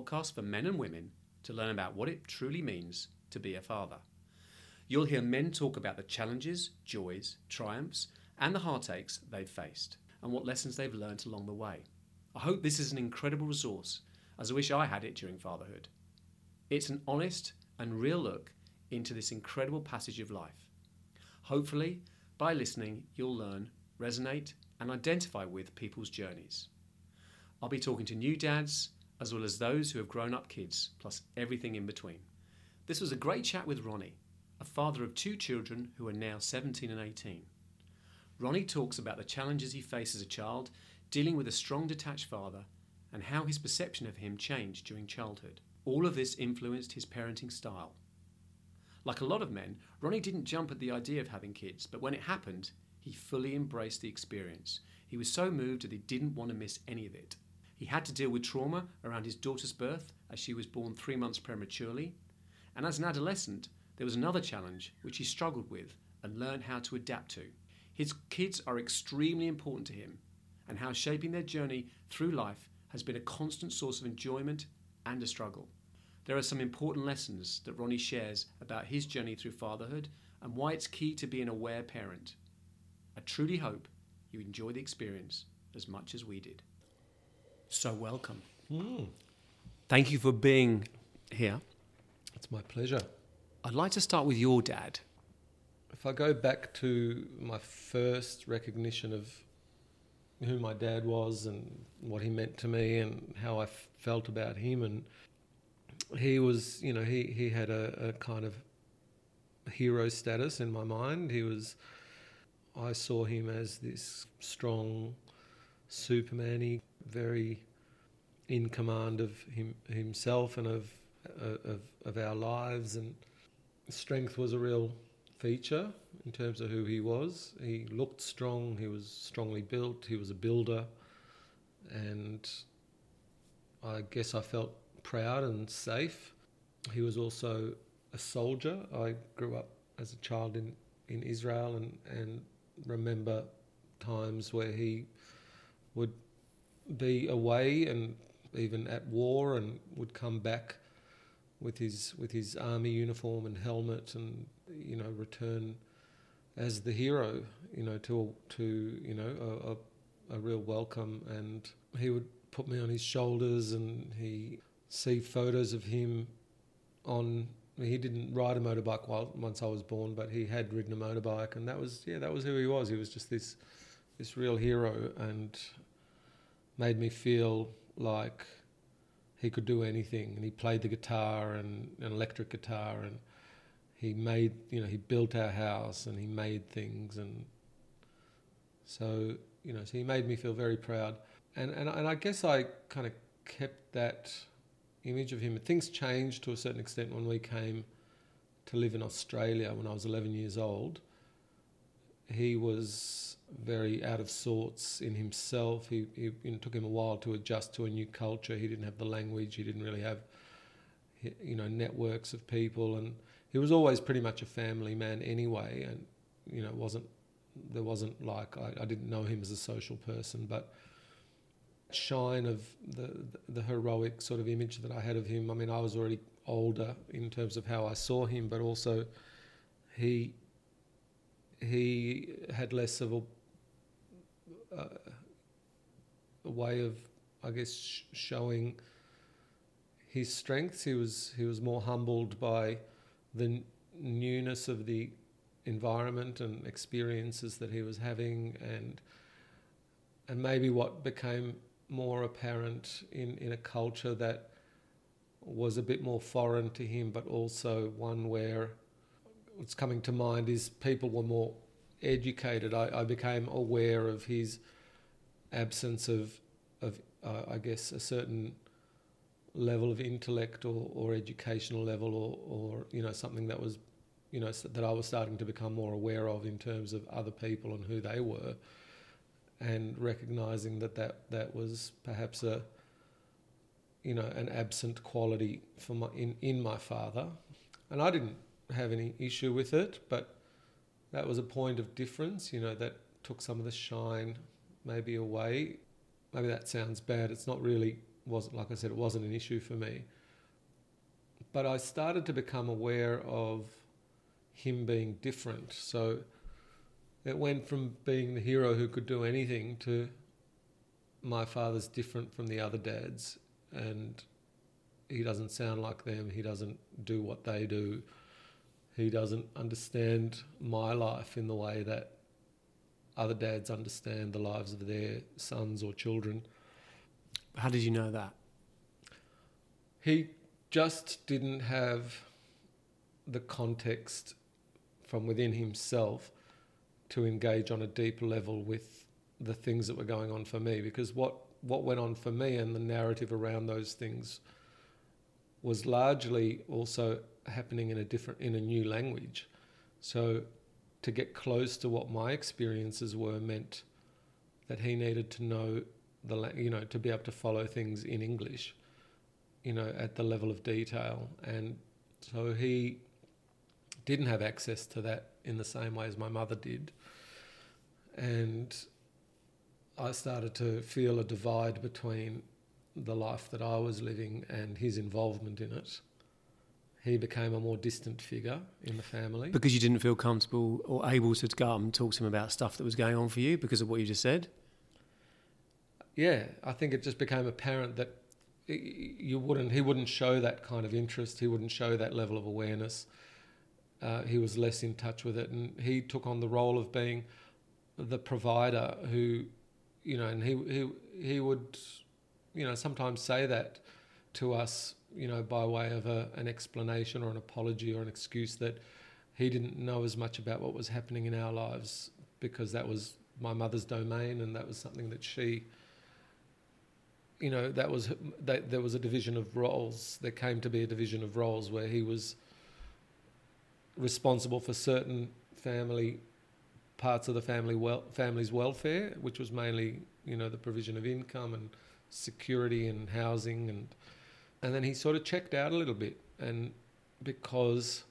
Podcast for men and women to learn about what it truly means to be a father. You'll hear men talk about the challenges, joys, triumphs, and the heartaches they've faced, and what lessons they've learned along the way. I hope this is an incredible resource, as I wish I had it during fatherhood. It's an honest and real look into this incredible passage of life. Hopefully, by listening, you'll learn, resonate, and identify with people's journeys. I'll be talking to new dads, as well as those who have grown up kids, plus everything in between. This was a great chat with Ronnie, a father of two children who are now 17 and 18. Ronnie talks about the challenges he faced as a child, dealing with a strong detached father, and how his perception of him changed during childhood. All of this influenced his parenting style. Like a lot of men, Ronnie didn't jump at the idea of having kids, but when it happened, he fully embraced the experience. He was so moved that he didn't want to miss any of it. He had to deal with trauma around his daughter's birth, as she was born three months prematurely. And as an adolescent, there was another challenge which he struggled with and learned how to adapt to. His kids are extremely important to him, and how shaping their journey through life has been a constant source of enjoyment and a struggle. There are some important lessons that Ronnie shares about his journey through fatherhood and why it's key to be an aware parent. I truly hope you enjoy the experience as much as we did. So, welcome. Mm, Thank you for being here. it's my pleasure. I'd like to start with your dad. If I go back to my first recognition of who my dad was and what he meant to me and how I f- felt about him, and he was, you know, he, he had a, a kind of hero status in my mind. He was, I saw him as this strong Superman, very in command of him, himself and of, of, of our lives, and strength was a real feature in terms of who he was. He looked strong, he was strongly built, he was a builder, and I guess I felt proud and safe. He was also a soldier. I grew up as a child in, in Israel and, and remember times where he would be away and even at war and would come back with his with his army uniform and helmet and you know return as the hero you know to to you know a, a, a real welcome. And he would put me on his shoulders and he see photos of him on he didn't ride a motorbike while once I was born but he had ridden a motorbike. And that was yeah that was who he was. He was just this this real hero. And made me feel like he could do anything. And he played the guitar and an electric guitar and he made you know he built our house and he made things. And so you know so he made me feel very proud. And and, and I guess I kind of kept that image of him. Things changed to a certain extent when we came to live in Australia when I was 11 years old he was very out of sorts in himself. He, he it took him a while to adjust to a new culture. He didn't have the language. He didn't really have, you know, networks of people, and he was always pretty much a family man anyway. And you know, wasn't there wasn't like I, I didn't know him as a social person, but shine of the the heroic sort of image that I had of him. I mean, I was already older in terms of how I saw him, but also he he had less of a, uh, a way of, I guess, sh- showing his strengths. He was he was more humbled by the n- newness of the environment and experiences that he was having, and and maybe what became more apparent in, in a culture that was a bit more foreign to him, but also one where what's coming to mind is people were more educated. I, I became aware of his absence of, of uh, I guess, a certain level of intellect or, or educational level or, or, you know, something that was, you know, that I was starting to become more aware of in terms of other people and who they were and recognizing that that, that was perhaps a, you know, an absent quality for my, in, in my father. And I didn't have any issue with it, but that was a point of difference, you know, that took some of the shine maybe away. Maybe that sounds bad. It's not really wasn't like I said, it wasn't an issue for me. But I started to become aware of him being different. So it went from being the hero who could do anything to my father's different from the other dads, and he doesn't sound like them. He doesn't do what they do. He doesn't understand my life in the way that other dads understand the lives of their sons or children. How did you know that? He just didn't have the context from within himself to engage on a deep level with the things that were going on for me because what what went on for me and the narrative around those things was largely also happening in a different in a new language. So to get close to what my experiences were meant that he needed to know the you know to be able to follow things in english you know at the level of detail. And so he didn't have access to that in the same way as my mother did. And I started to feel a divide between the life that I was living and his involvement in it. He became a more distant figure in the family. Because you didn't feel comfortable or able to go up and talk to him about stuff that was going on for you because of what you just said? Yeah, I think it just became apparent that you wouldn't he wouldn't show that kind of interest, he wouldn't show that level of awareness. Uh, he was less in touch with it, and he took on the role of being the provider who you know, and he he he would, you know, sometimes say that to us, you know, by way of a, an explanation or an apology or an excuse that he didn't know as much about what was happening in our lives because that was my mother's domain and that was something that she you know that was that there was a division of roles. There came to be a division of roles where he was responsible for certain family parts of the family wel- family's welfare, which was mainly you know the provision of income and security and housing and and then he sort of checked out a little bit. And because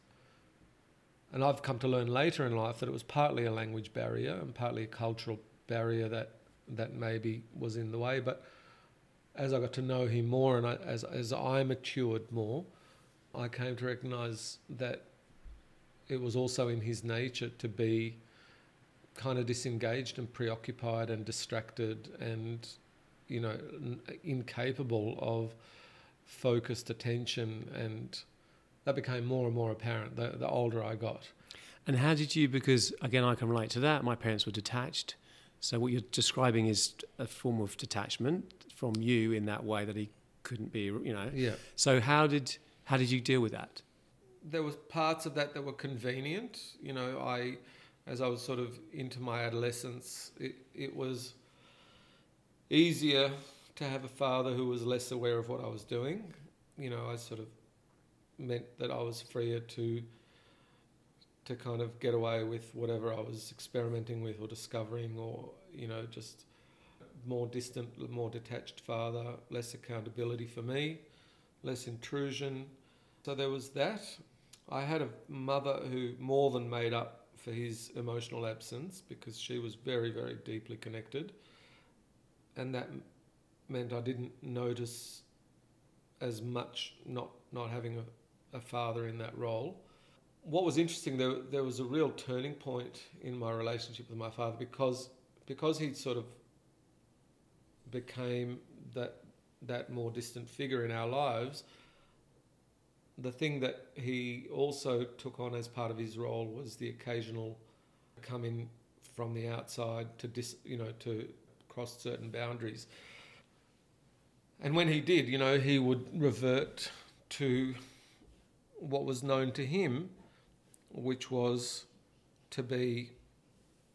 and I've come to learn later in life that it was partly a language barrier and partly a cultural barrier that that maybe was in the way. But as I got to know him more and I, as as I matured more I came to recognize that it was also in his nature to be kind of disengaged and preoccupied and distracted and you know incapable of focused attention and that became more and more apparent the, the older I got. And how did you because again I can relate to that my parents were detached. So what you're describing is a form of detachment from you in that way that he couldn't be you know. Yeah. So how did how did you deal with that? There was parts of that that were convenient you know. I as I was sort of into my adolescence, it, it was easier to have a father who was less aware of what I was doing. You know, I sort of meant that I was freer to to kind of get away with whatever I was experimenting with or discovering, or you know, just more distant, more detached father, less accountability for me, less intrusion. So there was that. I had a mother who more than made up for his emotional absence because she was very, very deeply connected. And that meant I didn't notice as much not, not having a, a father in that role. What was interesting, there, there was a real turning point in my relationship with my father because, because he sort of became that, that more distant figure in our lives the thing that he also took on as part of his role was the occasional coming from the outside to dis, you know to cross certain boundaries. And when he did, you know, he would revert to what was known to him, which was to be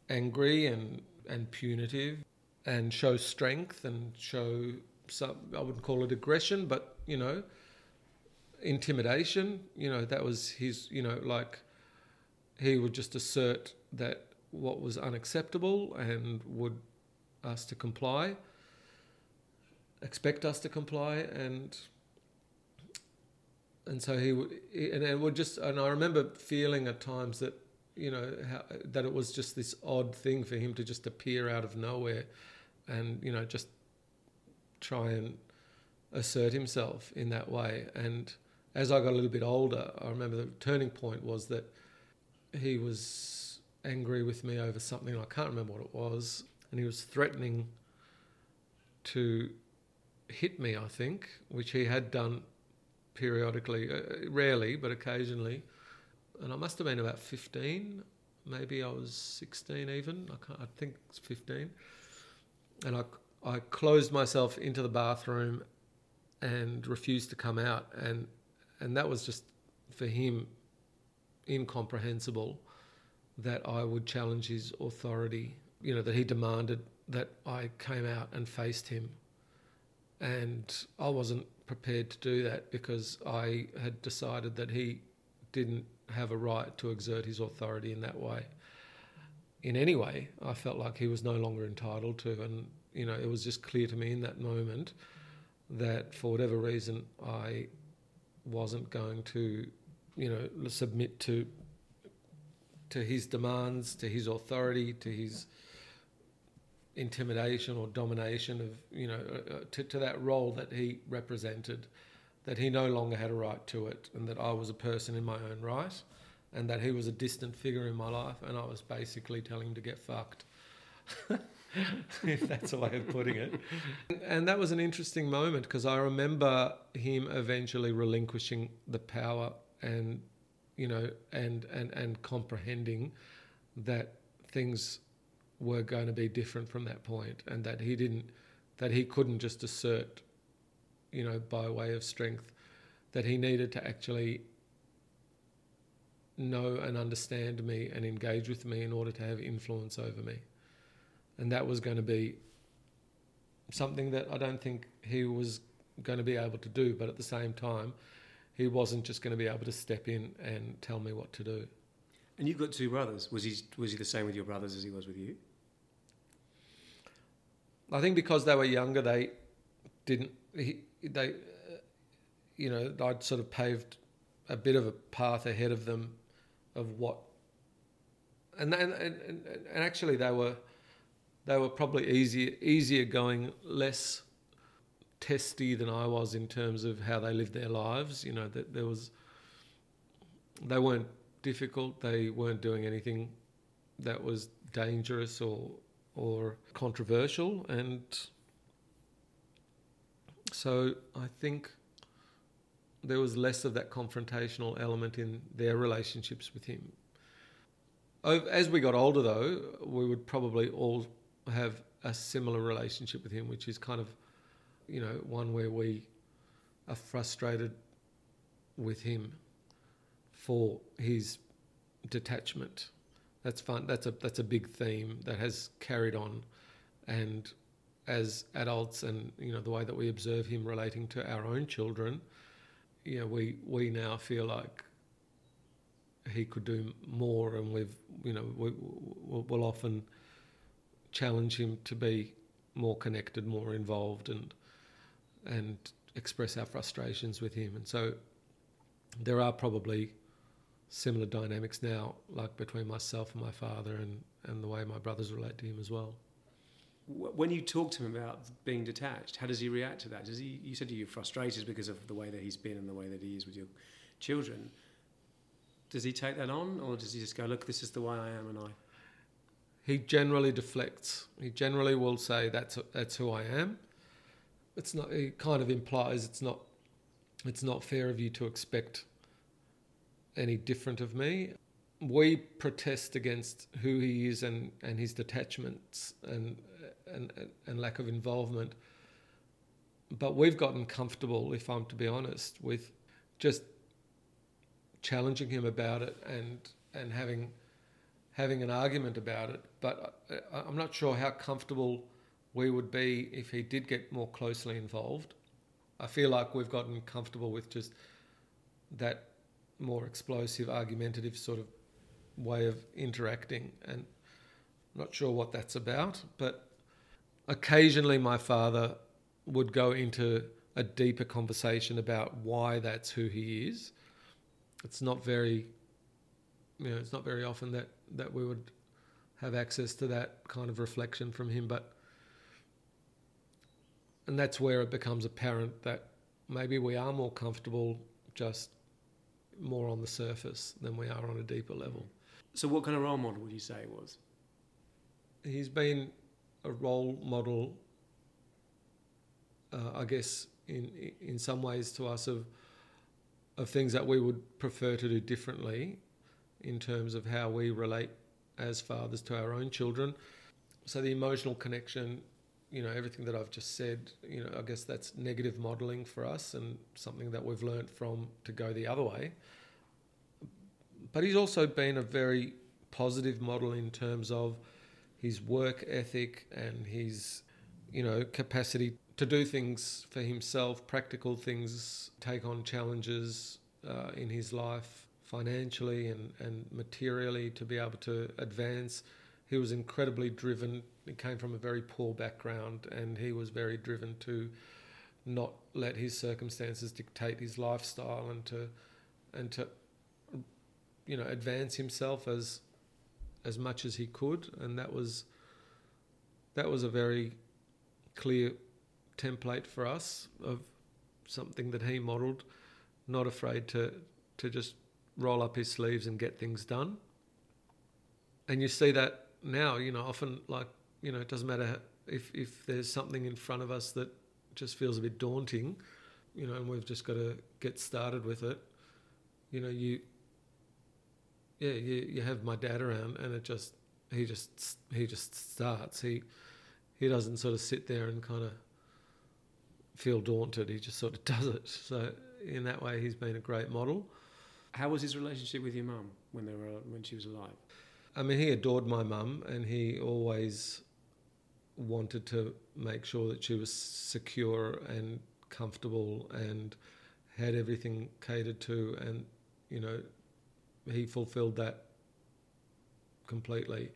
angry and, and punitive and show strength and show some, I wouldn't call it aggression, but, you know, intimidation. You know, that was his, you know, like he would just assert that what was unacceptable and would us to comply, expect us to comply, and and so he would, and it would just, and I remember feeling at times that you know how, that it was just this odd thing for him to just appear out of nowhere, and you know just try and assert himself in that way. And as I got a little bit older, I remember the turning point was that he was angry with me over something. I can't remember what it was. And he was threatening to hit me, I think, which he had done periodically, uh, rarely, but occasionally. And I must have been about 15, maybe I was 16 even, I, can't, I think it's 15. And I, I closed myself into the bathroom and refused to come out. And, and that was just, for him, incomprehensible that I would challenge his authority, you know, that he demanded that I came out and faced him. And I wasn't prepared to do that because I had decided that he didn't have a right to exert his authority in that way. In any way, I felt like he was no longer entitled to, and you know, it was just clear to me in that moment that for whatever reason I wasn't going to, you know, submit to to his demands, to his authority, to his intimidation or domination of you know uh, uh, to, to that role that he represented that he no longer had a right to it and that I was a person in my own right and that he was a distant figure in my life and I was basically telling him to get fucked. If that's a way of putting it. And that was an interesting moment because I remember him eventually relinquishing the power and you know and and and comprehending that things were going to be different from that point, and that he didn't, that he couldn't just assert, you know, by way of strength, that he needed to actually know and understand me and engage with me in order to have influence over me, and that was going to be something that I don't think he was going to be able to do, but at the same time, he wasn't just going to be able to step in and tell me what to do. And you've got two brothers. Was he was he the same with your brothers as he was with you? I think because they were younger, they didn't. He, they, uh, you know, I'd sort of paved a bit of a path ahead of them of what, and and and, and actually they were they were probably easier easier going, less testy than I was in terms of how they lived their lives. You know, that there was they weren't difficult. They weren't doing anything that was dangerous or or controversial. And so I think there was less of that confrontational element in their relationships with him. As we got older, though, we would probably all have a similar relationship with him, which is kind of, you know, one where we are frustrated with him for his detachment that's fun. That's a that's a big theme that has carried on, and as adults, and you know the way that we observe him relating to our own children, you know, we we now feel like he could do more, and we've you know we we'll often challenge him to be more connected, more involved, and and express our frustrations with him. And so there are probably similar dynamics now, like between myself and my father, and, and the way my brothers relate to him as well. When you talk to him about being detached, how does he react to that? Does he? You said you're frustrated because of the way that he's been and the way that he is with your children. Does he take that on, or does he just go, "Look, this is the way I am," and I? He generally deflects. He generally will say, "That's that's who I am." It's not. It kind of implies it's not. It's not fair of you to expect any different of me. We protest against who he is and, and his detachments and, and, and lack of involvement. But we've gotten comfortable, if I'm to be honest, with just challenging him about it and, and having, having an argument about it. But uh, I'm not sure how comfortable we would be if he did get more closely involved. I feel like we've gotten comfortable with just that more explosive, argumentative sort of way of interacting. And I'm not sure what that's about, but occasionally my father would go into a deeper conversation about why that's who he is. It's not very, you know, it's not very often that, that we would have access to that kind of reflection from him, but and that's where it becomes apparent that maybe we are more comfortable just more on the surface than we are on a deeper level. So, what kind of role model would you say was? He's been a role model, uh, I guess, in in some ways to us of of things that we would prefer to do differently in terms of how we relate as fathers to our own children. So the emotional connection, you know, everything that I've just said, you know, I guess that's negative modeling for us and something that we've learnt from to go the other way. But he's also been a very positive model in terms of his work ethic and his, you know, capacity to do things for himself, practical things, take on challenges uh, in his life financially and, and materially to be able to advance. He was incredibly driven. He came from a very poor background and he was very driven to not let his circumstances dictate his lifestyle and to and to you know advance himself as as much as he could and that was that was a very clear template for us of something that he modelled, not afraid to to just roll up his sleeves and get things done. And you see that now, you know, often like, you know, it doesn't matter if if there's something in front of us that just feels a bit daunting, you know, and we've just got to get started with it. You know, you yeah, you you have my dad around and it just he just he just starts. He he doesn't sort of sit there and kind of feel daunted. He just sort of does it. So in that way, he's been a great model. How was his relationship with your mum when they were when she was alive? I mean, he adored my mum, and he always wanted to make sure that she was secure and comfortable and had everything catered to, and you know, he fulfilled that completely.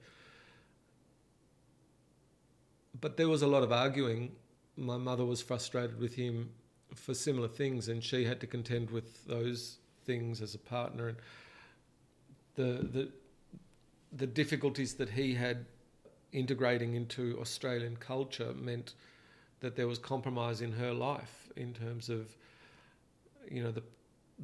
But there was a lot of arguing my mother was frustrated with him for similar things, and she had to contend with those things as a partner. And the the the difficulties that he had integrating into Australian culture meant that there was compromise in her life in terms of you know the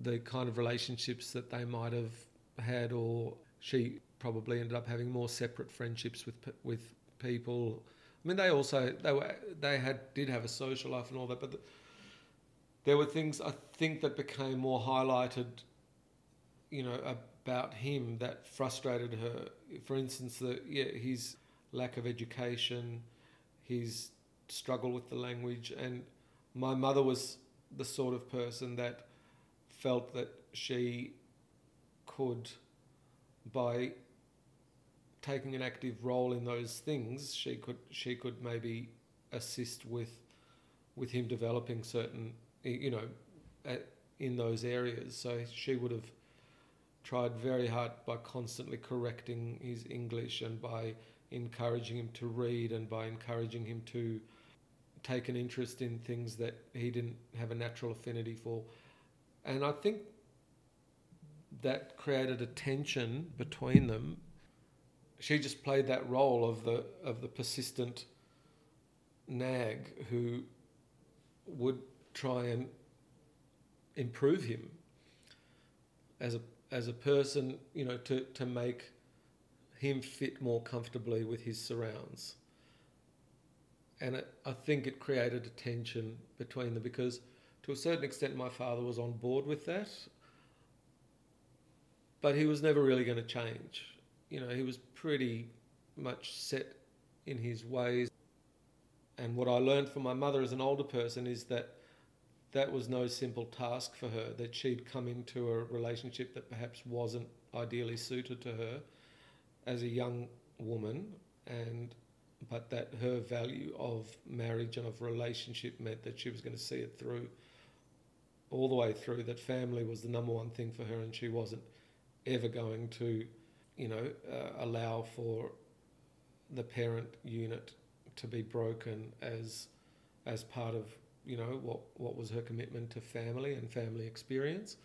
the kind of relationships that they might have had, or she probably ended up having more separate friendships with with people I mean, they also they were they had did have a social life and all that, but the, there were things I think that became more highlighted, you know, about him that frustrated her. For instance, the yeah his lack of education, his struggle with the language, and my mother was the sort of person that felt that she could by taking an active role in those things, she could she could maybe assist with with him developing certain you know in those areas. So she would have tried very hard by constantly correcting his English and by encouraging him to read and by encouraging him to take an interest in things that he didn't have a natural affinity for. And I think that created a tension between them she just played that role of the of the persistent nag who would try and improve him as a as a person, you know, to, to make him fit more comfortably with his surrounds. And it, I think it created a tension between them because, to a certain extent, my father was on board with that, but he was never really going to change you know, he was pretty much set in his ways. And what I learned from my mother as an older person is that that was no simple task for her, that she'd come into a relationship that perhaps wasn't ideally suited to her as a young woman and but that her value of marriage and of relationship meant that she was going to see it through all the way through that family was the number one thing for her and she wasn't ever going to you know, uh, allow for the parent unit to be broken as as part of you know what what was her commitment to family and family experience.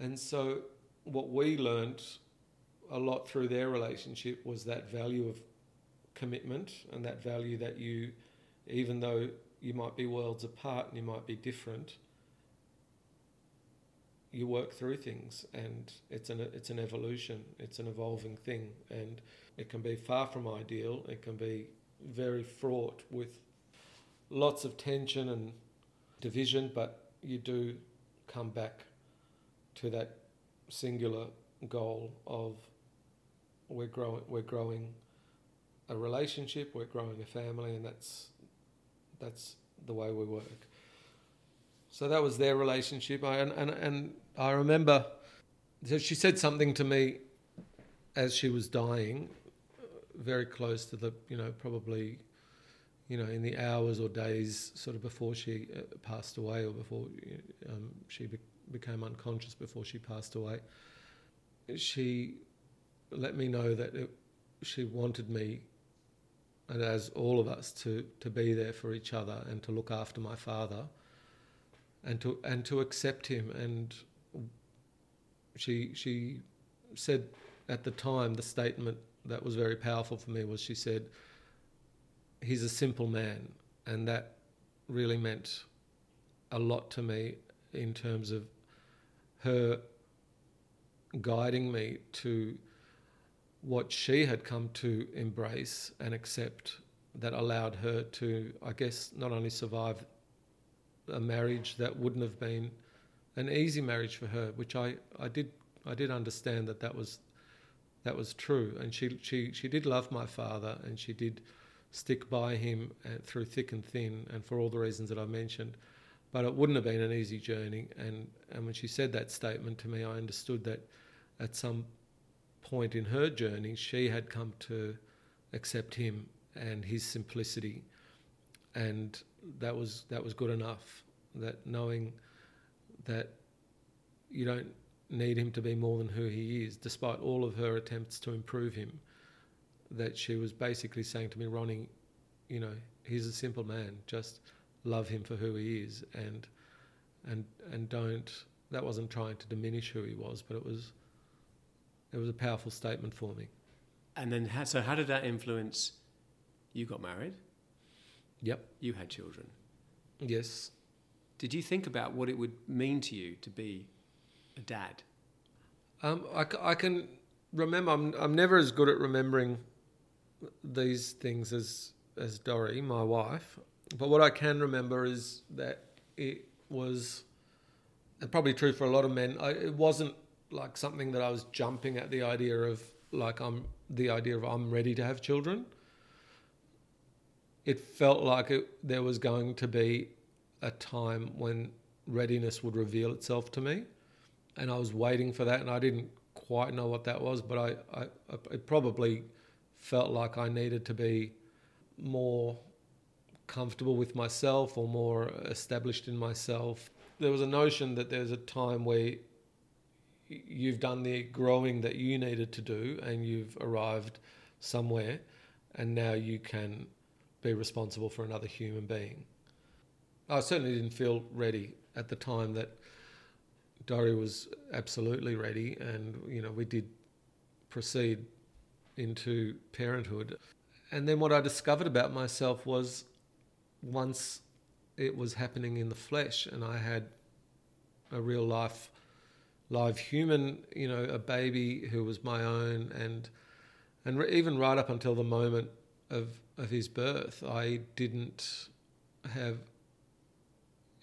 And so what we learned a lot through their relationship was that value of commitment and that value that you even though you might be worlds apart and you might be different, you work through things and it's an it's an evolution. It's an evolving thing and it can be far from ideal. It can be very fraught with lots of tension and division but you do come back to that singular goal of we're growing we're growing a relationship we're growing a family and that's that's the way we work so that was their relationship. I, and, and, and I remember so she said something to me as she was dying, very close to the, you know, probably, you know, in the hours or days sort of before she uh, passed away or before um, she be- became unconscious before she passed away. She let me know that it, she wanted me, and as all of us, to, to be there for each other and to look after my father and to and to accept him. And she she said at the time the statement that was very powerful for me was she said, "He's a simple man," and that really meant a lot to me in terms of her guiding me to what she had come to embrace and accept that allowed her to, I guess, not only survive a marriage that wouldn't have been an easy marriage for her, which I, I did I did understand that that was that was true, and she she she did love my father, and she did stick by him uh, through thick and thin, and for all the reasons that I mentioned. But it wouldn't have been an easy journey, and and when she said that statement to me, I understood that at some point in her journey, she had come to accept him and his simplicity, and that was that was good enough. That knowing that you don't need him to be more than who he is, despite all of her attempts to improve him. That she was basically saying to me, Ronnie, you know, he's a simple man. Just love him for who he is, and and and don't. That wasn't trying to diminish who he was, but it was. It was a powerful statement for me. And then, how, so how did that influence? You got married. Yep. You had children. Yes. Did you think about what it would mean to you to be a dad? Um, I, I can remember. I'm, I'm never as good at remembering these things as as Dory, my wife. But what I can remember is that it was, and probably true for a lot of men. I, it wasn't like something that I was jumping at the idea of, like I'm the idea of I'm ready to have children. It felt like it, there was going to be a time when readiness would reveal itself to me, and I was waiting for that, and I didn't quite know what that was, but I, I it probably felt like I needed to be more comfortable with myself or more established in myself. There was a notion that there's a time where you've done the growing that you needed to do and you've arrived somewhere and now you can be responsible for another human being. I certainly didn't feel ready at the time that Dory was absolutely ready, and you know we did proceed into parenthood. And then what I discovered about myself was once it was happening in the flesh, and I had a real life, live human, you know, a baby who was my own, and and even right up until the moment of of his birth, I didn't have.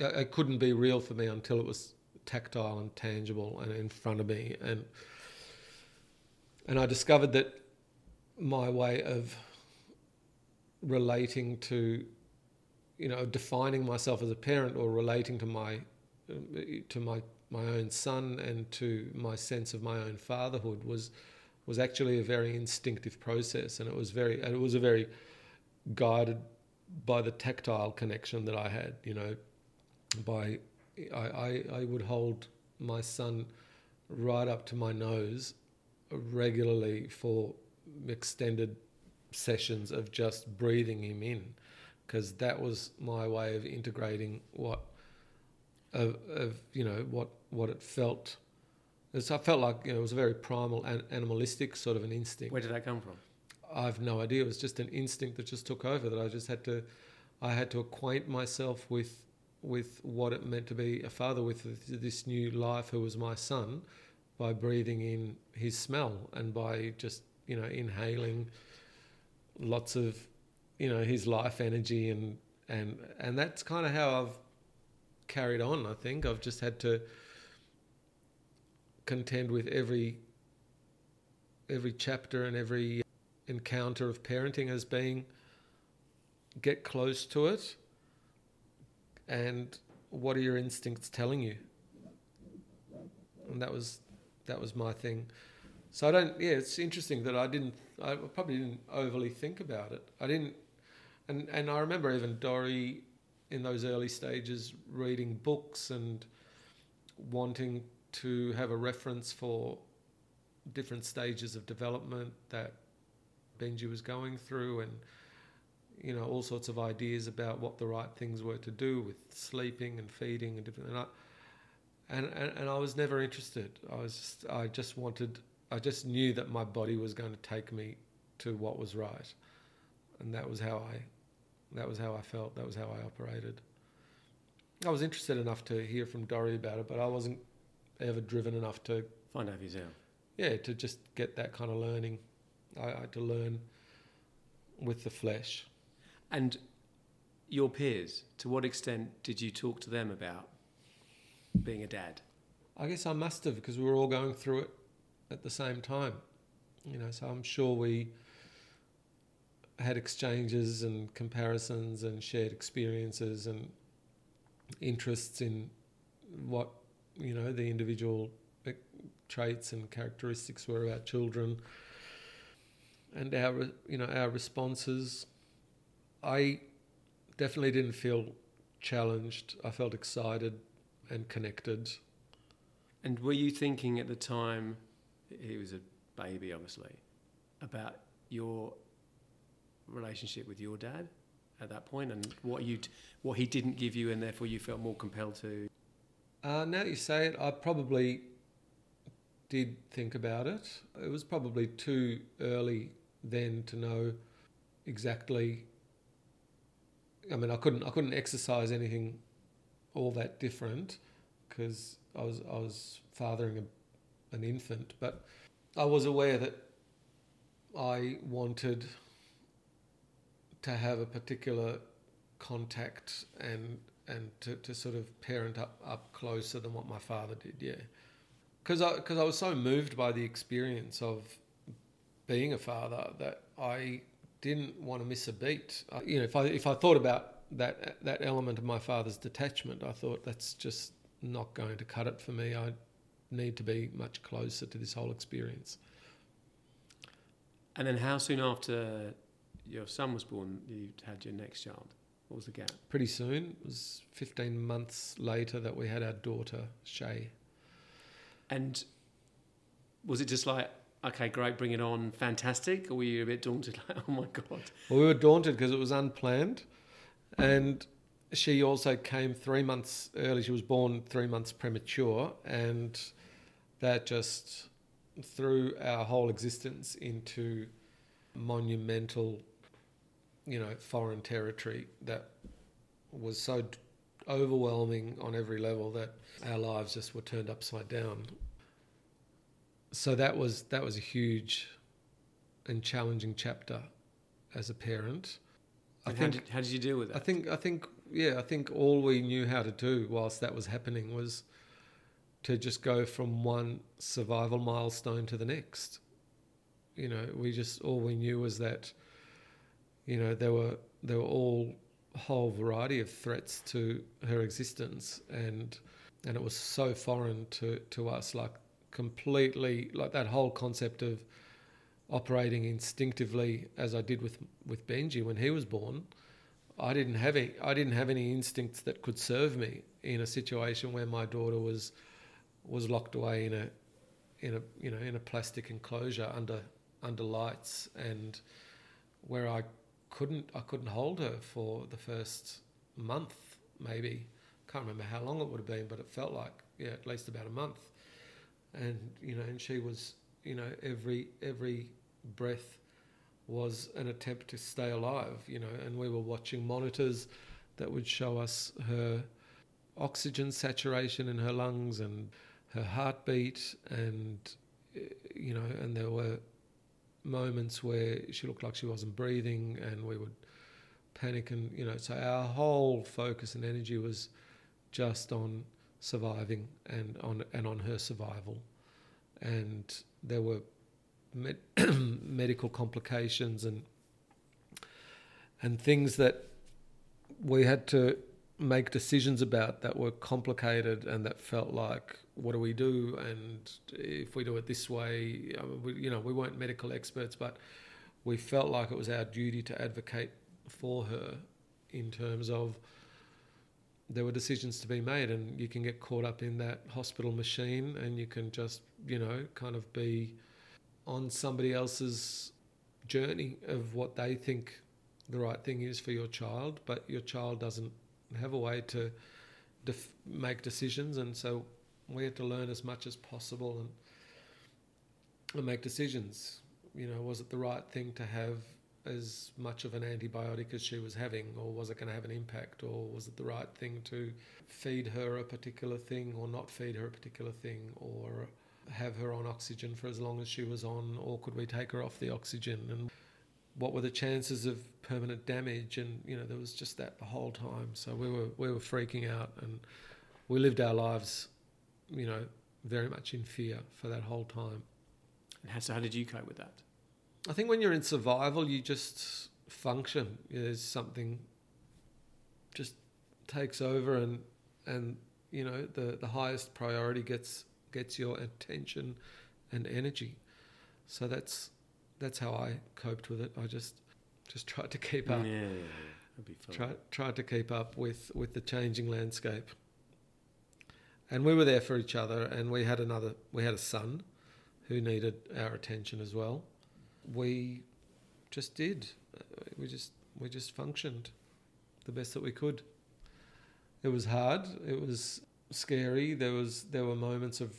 Uh, it couldn't be real for me until it was tactile and tangible and in front of me, and and I discovered that my way of relating to, you know, defining myself as a parent or relating to my uh, to my my own son and to my sense of my own fatherhood was was actually a very instinctive process, and it was very it was a very guided by the tactile connection that I had. You know, by I, I, I would hold my son right up to my nose regularly for extended sessions of just breathing him in because that was my way of integrating what of, of you know what what it felt it's, I felt like you know, it was a very primal and animalistic sort of an instinct Where did that come from? I've no idea. It was just an instinct that just took over that I just had to, I had to acquaint myself with with what it meant to be a father with this new life who was my son by breathing in his smell and by just you know inhaling lots of you know his life energy and and and that's kind of how I've carried on I think I've just had to contend with every every chapter and every encounter of parenting as being get close to it and what are your instincts telling you? And that was that was my thing. So i don't yeah it's interesting that i didn't i probably didn't overly think about it. I didn't and and i remember even Dori in those early stages reading books and wanting to have a reference for different stages of development that Benji was going through and you know all sorts of ideas about what the right things were to do with sleeping and feeding and different and I, and, and, and I was never interested. I was just, I just wanted I just knew that my body was going to take me to what was right. And that was how I that was how I felt, that was how I operated. I was interested enough to hear from Dori about it, but I wasn't ever driven enough to find out yourself. Yeah, to just get that kind of learning. I, I had to learn with the flesh. And your peers, to what extent did you talk to them about being a dad? I guess I must have because we were all going through it at the same time. You know, so I'm sure we had exchanges and comparisons and shared experiences and interests in what you know the individual uh, traits and characteristics were about children and our you know our responses I definitely didn't feel challenged. I felt excited and connected. And were you thinking at the time, he was a baby, obviously, about your relationship with your dad at that point and what you what he didn't give you, and therefore you felt more compelled to? Uh, now you say it, I probably did think about it. It was probably too early then to know exactly I mean, I couldn't I couldn't exercise anything all that different because I was I was fathering a, an infant, but I was aware that I wanted to have a particular contact and and to, to sort of parent up, up closer than what my father did, yeah. Because I, cause I was so moved by the experience of being a father that I didn't want to miss a beat. Uh, you know, if I if I thought about that that element of my father's detachment, I thought that's just not going to cut it for me. I need to be much closer to this whole experience. And then, how soon after your son was born, you had your next child? What was the gap? Pretty soon. It was 15 months later that we had our daughter, Shay. And was it just like, okay, great, bring it on, fantastic? Or were you a bit daunted, like, oh my God? Well, we were daunted because it was unplanned. And she also came three months early. She was born three months premature. And that just threw our whole existence into monumental, you know, foreign territory that was so overwhelming on every level that our lives just were turned upside down so that was that was a huge and challenging chapter as a parent. I think, how did, how did you deal with it? I think I think yeah, I think all we knew how to do whilst that was happening was to just go from one survival milestone to the next. You know, we just all we knew was that you know there were there were all whole variety of threats to her existence and and it was so foreign to to us like completely like that whole concept of operating instinctively as I did with with Benji when he was born. I didn't have any I didn't have any instincts that could serve me in a situation where my daughter was was locked away in a in a you know in a plastic enclosure under under lights and where I couldn't I couldn't hold her for the first month maybe. Can't remember how long it would have been but it felt like yeah at least about a month. And you know, and she was, you know, every every breath was an attempt to stay alive, you know, and we were watching monitors that would show us her oxygen saturation in her lungs and her heartbeat and you know and there were moments where she looked like she wasn't breathing and we would panic and you know so our whole focus and energy was just on surviving and on and on her survival. And there were med- medical complications and and things that we had to make decisions about that were complicated and that felt like what do we do? And if we do it this way um, we, you know we weren't medical experts but we felt like it was our duty to advocate for her in terms of there were decisions to be made and you can get caught up in that hospital machine and you can just you know kind of be on somebody else's journey of what they think the right thing is for your child but your child doesn't have a way to def- make decisions and so we had to learn as much as possible and, and make decisions you know was it the right thing to have as much of an antibiotic as she was having, or was it going to have an impact, or was it the right thing to feed her a particular thing, or not feed her a particular thing, or have her on oxygen for as long as she was on, or could we take her off the oxygen? And what were the chances of permanent damage? And you know, there was just that the whole time. So we were we were freaking out, and we lived our lives, you know, very much in fear for that whole time. And how, so how did you cope with that? I think when you're in survival, you just function. There's something just takes over, and and you know the the highest priority gets gets your attention and energy. So that's that's how I coped with it. I just just tried to keep up. Yeah, that'd be fun. Tried tried to keep up with with the changing landscape. And we were there for each other, and we had another. We had a son who needed our attention as well we just did. We just we just functioned the best that we could. It was hard. It was scary. There was there were moments of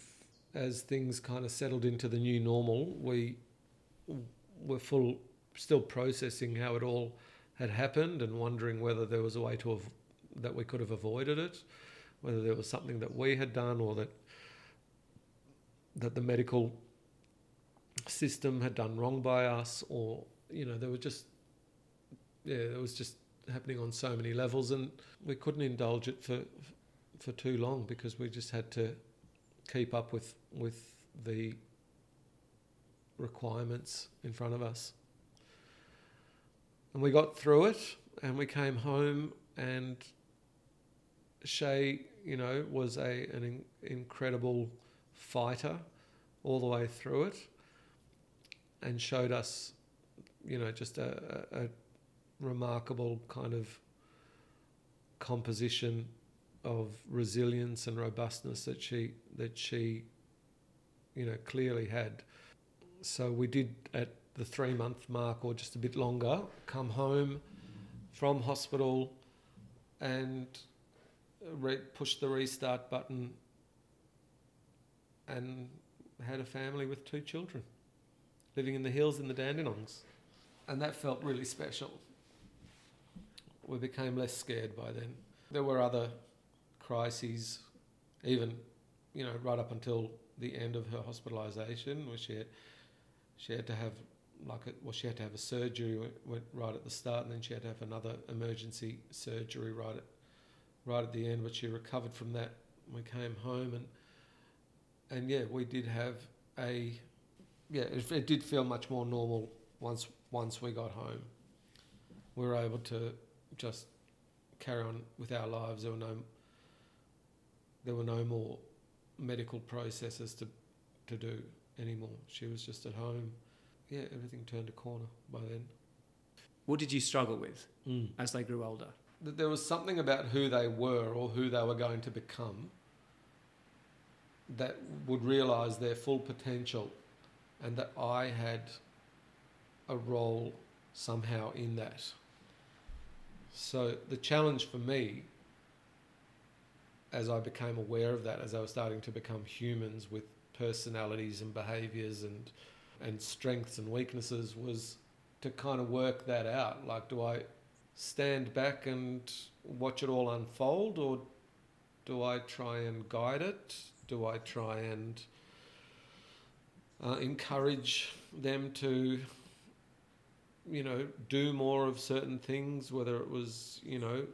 as things kind of settled into the new normal. We were full still processing how it all had happened and wondering whether there was a way to have, that we could have avoided it, whether there was something that we had done or that that the medical system had done wrong by us, or you know, there were just yeah, it was just happening on so many levels, and we couldn't indulge it for for too long because we just had to keep up with with the requirements in front of us. And we got through it, and we came home, and Shay, you know, was a an in, incredible fighter all the way through it and showed us, you know, just a, a, a remarkable kind of composition of resilience and robustness that she that she, you know, clearly had. So we did at the three month mark or just a bit longer come home from hospital and re- push the restart button and had a family with two children living in the hills in the Dandenongs. And that felt really special. We became less scared by then. There were other crises, even, you know, right up until the end of her hospitalisation, where she had, she had to have like a, well, she had to have a surgery went right at the start, and then she had to have another emergency surgery right at right at the end. But she recovered from that. We came home, and and yeah, we did have a yeah, it, it did feel much more normal once once we got home. We were able to just carry on with our lives. There were no there were no more medical processes to to do anymore. She was just at home. Yeah, everything turned a corner by then. What did you struggle with Mm. as they grew older? That there was something about who they were or who they were going to become that would realise their full potential and that I had a role somehow in that. So the challenge for me, as I became aware of that, as I was starting to become humans with personalities and behaviours and and strengths and weaknesses, was to kind of work that out. Like, do I stand back and watch it all unfold, or do I try and guide it? Do I try and uh, encourage them to, you know, do more of certain things, whether it was, you know,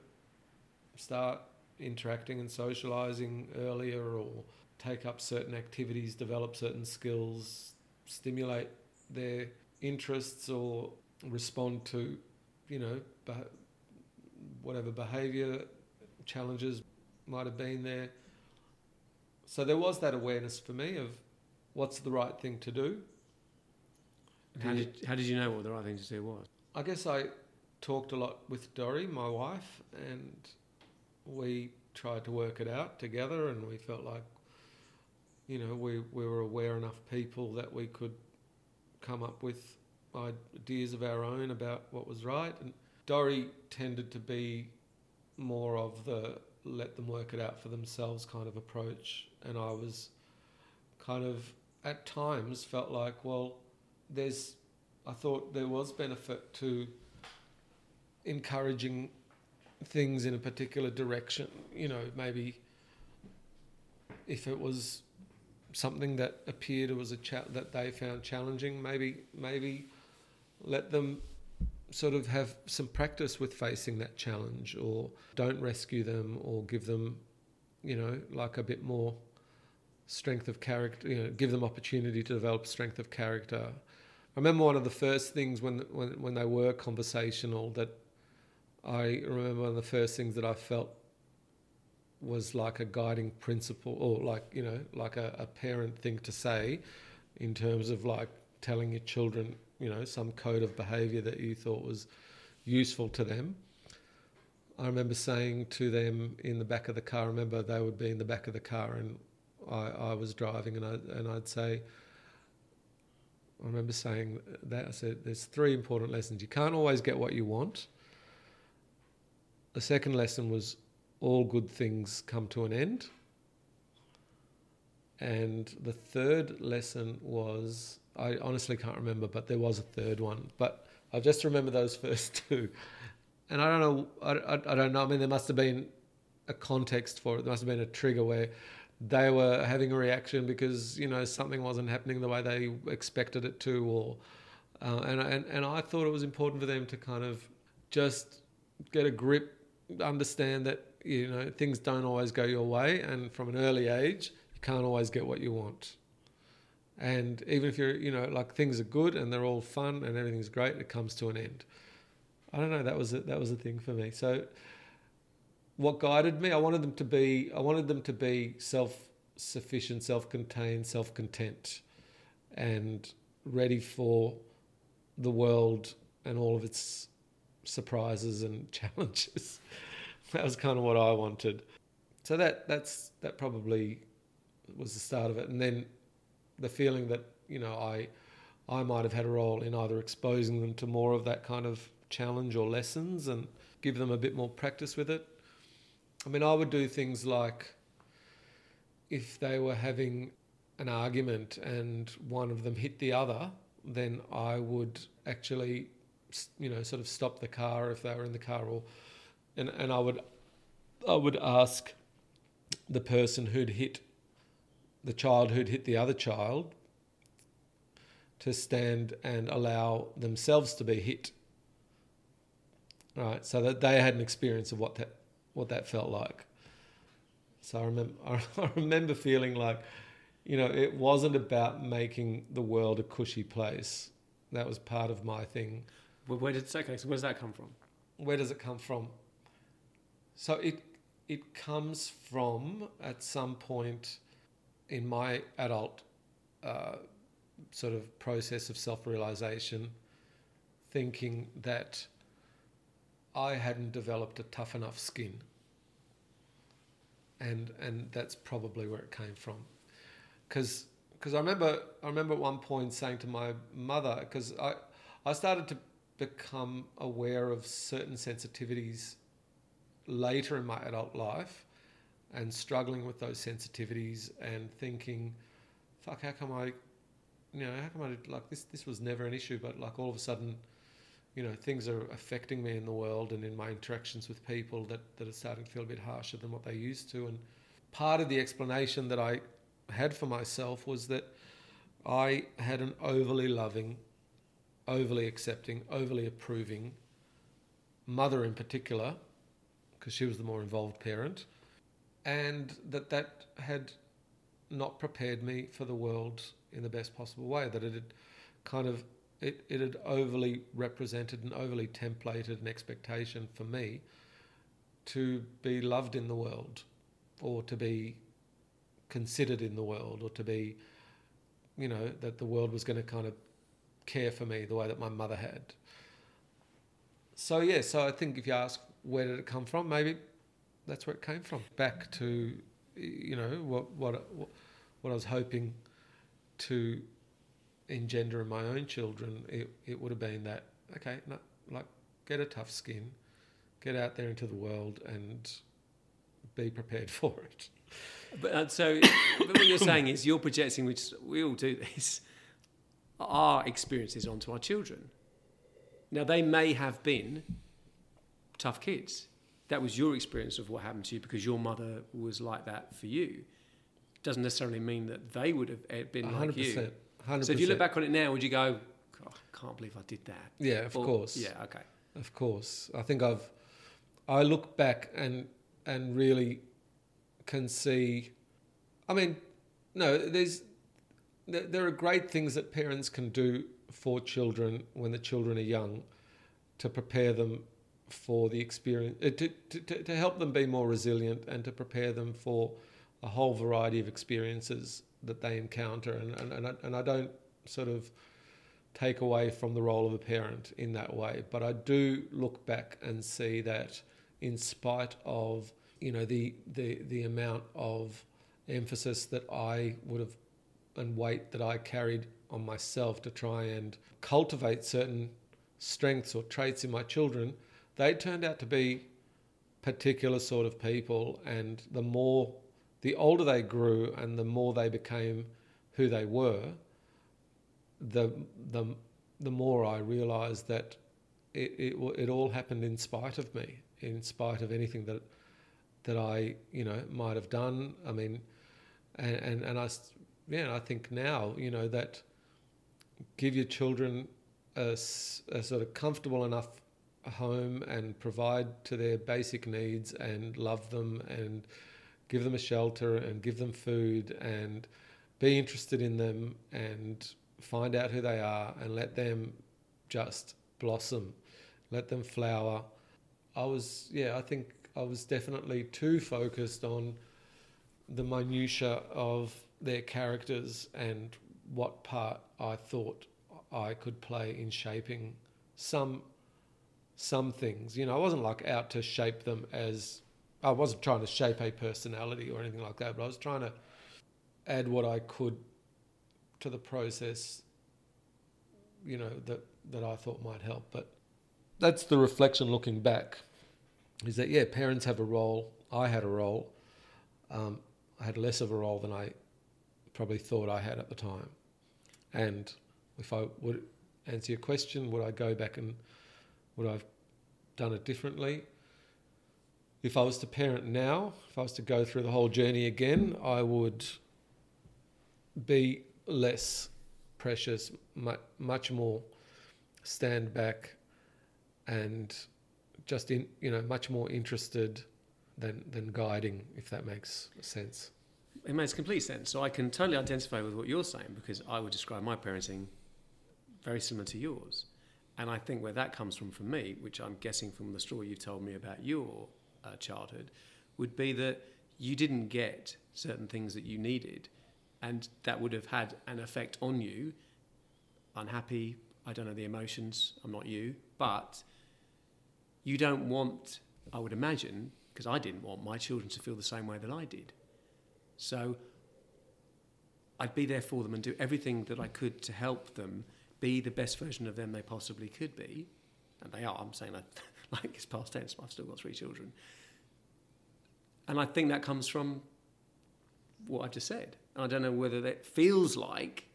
start interacting and socializing earlier or take up certain activities, develop certain skills, stimulate their interests or respond to, you know, whatever behavior challenges might have been there. So there was that awareness for me of what's the right thing to do. How did, how did you know what the right thing to do was? I guess I talked a lot with Dori, my wife, and we tried to work it out together, and we felt like, you know, we, we were aware enough people that we could come up with ideas of our own about what was right. And Dori tended to be more of the let them work it out for themselves kind of approach, and I was kind of at times felt like, well, there's, I thought there was benefit to encouraging things in a particular direction. You know, maybe if it was something that appeared was a cha- that they found challenging, maybe maybe let them sort of have some practice with facing that challenge, or don't rescue them, or give them, you know, like a bit more strength of character. You know, give them opportunity to develop strength of character. I remember one of the first things when when when they were conversational that I remember one of the first things that I felt was like a guiding principle or like you know like a, a parent thing to say in terms of like telling your children you know some code of behavior that you thought was useful to them. I remember saying to them in the back of the car I remember they would be in the back of the car and i, I was driving and, I, and i'd say i remember saying that i said there's three important lessons. You can't always get what you want. The second lesson was all good things come to an end. And the third lesson was I honestly can't remember, but there was a third one. But I just remember those first two. And I don't know, I, I, I don't know. I mean, there must have been a context for it. There must have been a trigger where they were having a reaction because you know something wasn't happening the way they expected it to, or uh, and and and I thought it was important for them to kind of just get a grip understand that you know things don't always go your way, and from an early age, you can't always get what you want. And even if you're, you know, like things are good and they're all fun and everything's great, it comes to an end. I don't know. That was a, that was a thing for me. So, what guided me? I wanted them to be. I wanted them to be self-sufficient, self-contained, self-content, and ready for the world and all of its surprises and challenges. that was kind of what I wanted. So that that's that probably was the start of it, and then the feeling that you know I I might have had a role in either exposing them to more of that kind of challenge or lessons and give them a bit more practice with it. I mean, I would do things like if they were having an argument and one of them hit the other, then I would actually you know, sort of stop the car if they were in the car, or and and I would I would ask the person who'd hit the child who'd hit the other child to stand and allow themselves to be hit. Right, so that they had an experience of what that what that felt like. So I remember I remember feeling like, you know, it wasn't about making the world a cushy place. That was part of my thing. Where did okay? So where does that come from? Where does it come from? So it it comes from at some point in my adult uh, sort of process of self realization, thinking that I hadn't developed a tough enough skin. And and that's probably where it came from, because because I remember I remember at one point saying to my mother because I I started to become aware of certain sensitivities later in my adult life and struggling with those sensitivities and thinking, fuck, how come I, you know, how come I, like this, this was never an issue, but like all of a sudden you know, things are affecting me in the world and in my interactions with people that, that are starting to feel a bit harsher than what they used to. And part of the explanation that I had for myself was that I had an overly loving, overly accepting, overly approving mother in particular, because she was the more involved parent, and that that had not prepared me for the world in the best possible way. That it had kind of it, it had overly represented and overly templated an expectation for me to be loved in the world or to be considered in the world or to be you know that the world was going to kind of care for me the way that my mother had so yeah so i think if you ask where did it come from maybe that's where it came from back to you know what what what i was hoping to engender in my own children, it, it would have been that, okay, no, like get a tough skin, get out there into the world and be prepared for it. But uh, so, but what you're saying is you're projecting, which we all do this, our experiences onto our children. Now, they may have been tough kids. That was your experience of what happened to you because your mother was like that for you. Doesn't necessarily mean that they would have eh, been 100%. like you. 100%. So if you look back on it now, would you go, oh, I can't believe I did that? Yeah, of or, course. Yeah, okay. Of course. I think I've, I look back and, and really can see, I mean, no, there's, there are great things that parents can do for children when the children are young to prepare them for the experience, uh, to, to, to help them be more resilient and to prepare them for a whole variety of experiences that they encounter, and and and I, and I don't sort of take away from the role of a parent in that way, but I do look back and see that in spite of you know the the the amount of emphasis that I would have and weight that I carried on myself to try and cultivate certain strengths or traits in my children, they turned out to be particular sort of people and the more the older they grew and the more they became who they were, the the the more I realised that it, it it all happened in spite of me, in spite of anything that that I you know might have done. I mean, and and, and I yeah, I think now you know that give your children a, a sort of comfortable enough home and provide to their basic needs and love them and give them a shelter and give them food and be interested in them and find out who they are and let them just blossom, let them flower. I was, yeah, I think I was definitely too focused on the minutiae of their characters and what part I thought I could play in shaping some some things. You know, I wasn't like out to shape them as I wasn't trying to shape a personality or anything like that, but I was trying to add what I could to the process, you know, that, that I thought might help. But that's the reflection looking back is that, yeah, parents have a role. I had a role. Um, I had less of a role than I probably thought I had at the time. And if I would answer your question, would I go back and would I have done it differently? if I was to parent now, if I was to go through the whole journey again, I would be less precious, much more stand back and just in you know much more interested than than guiding if that makes sense. It makes complete sense. So i can totally identify with what you're saying because i would describe my parenting very similar to yours and i think where that comes from for me which i'm guessing from the story you told me about your uh, childhood would be that you didn't get certain things that you needed, and that would have had an effect on you. Unhappy, I don't know the emotions, I'm not you, but you don't want, I would imagine, because I didn't want my children to feel the same way that I did. So I'd be there for them and do everything that I could to help them be the best version of them they possibly could be. And they are, I'm saying that like it's past tense, I've still got three children. And I think that comes from what I've just said. And I don't know whether that feels like